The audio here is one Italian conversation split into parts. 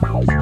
Thank you.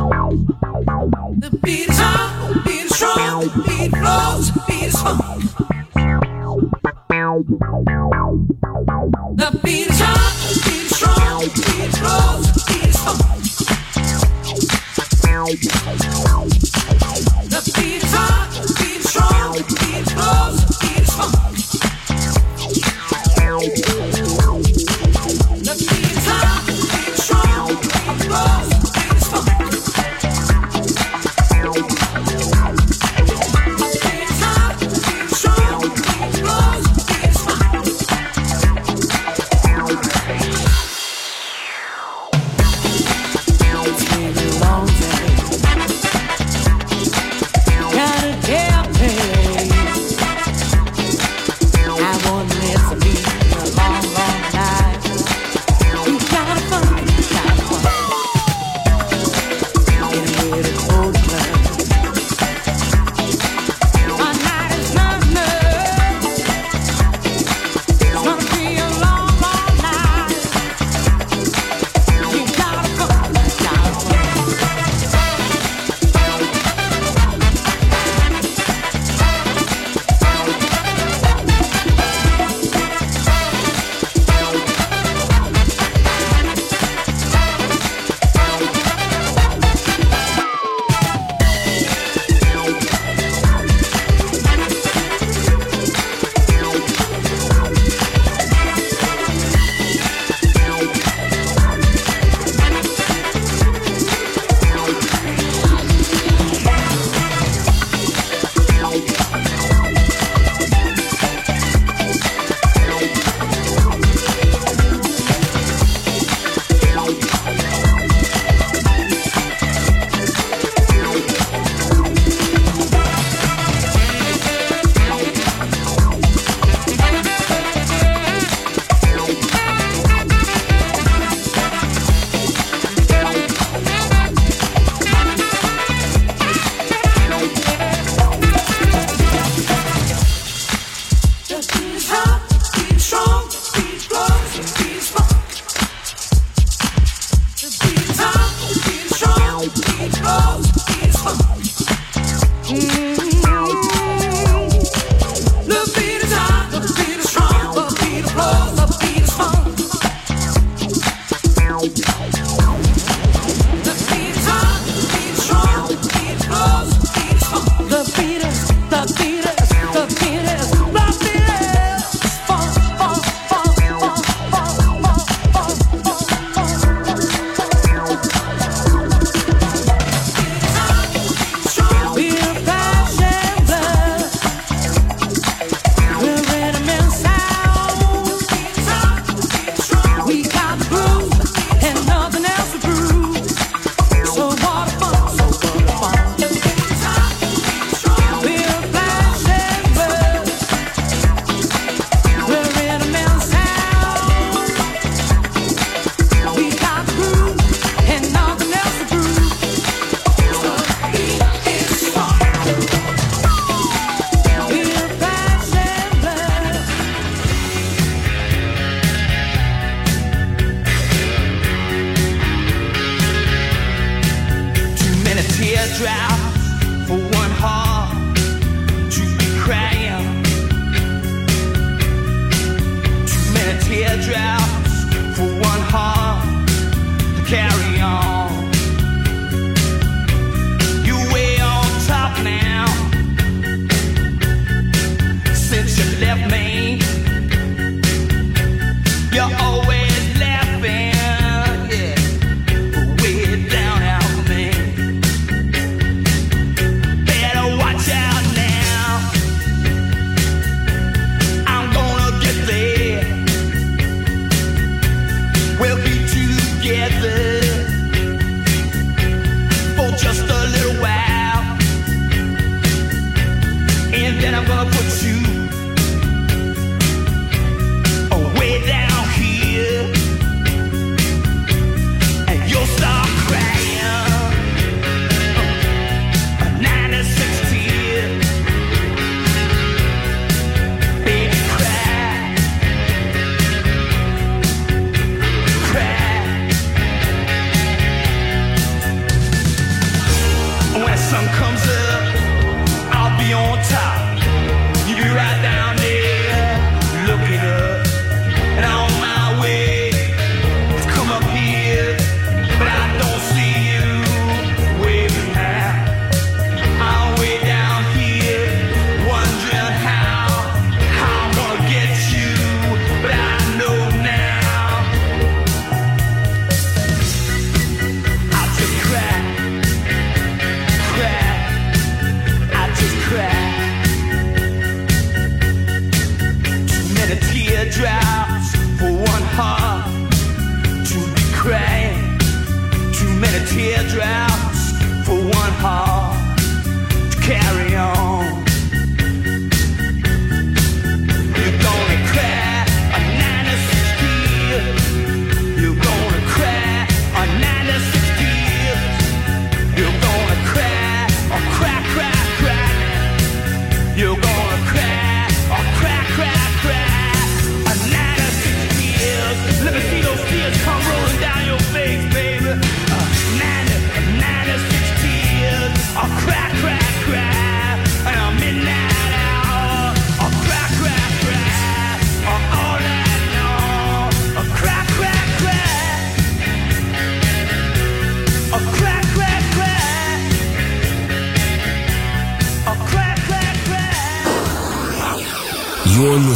G.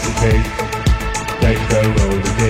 participate. They go roll the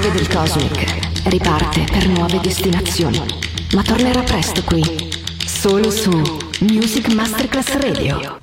L'astronave del Cosmic riparte per nuove destinazioni, ma tornerà presto qui, solo su Music Masterclass Radio.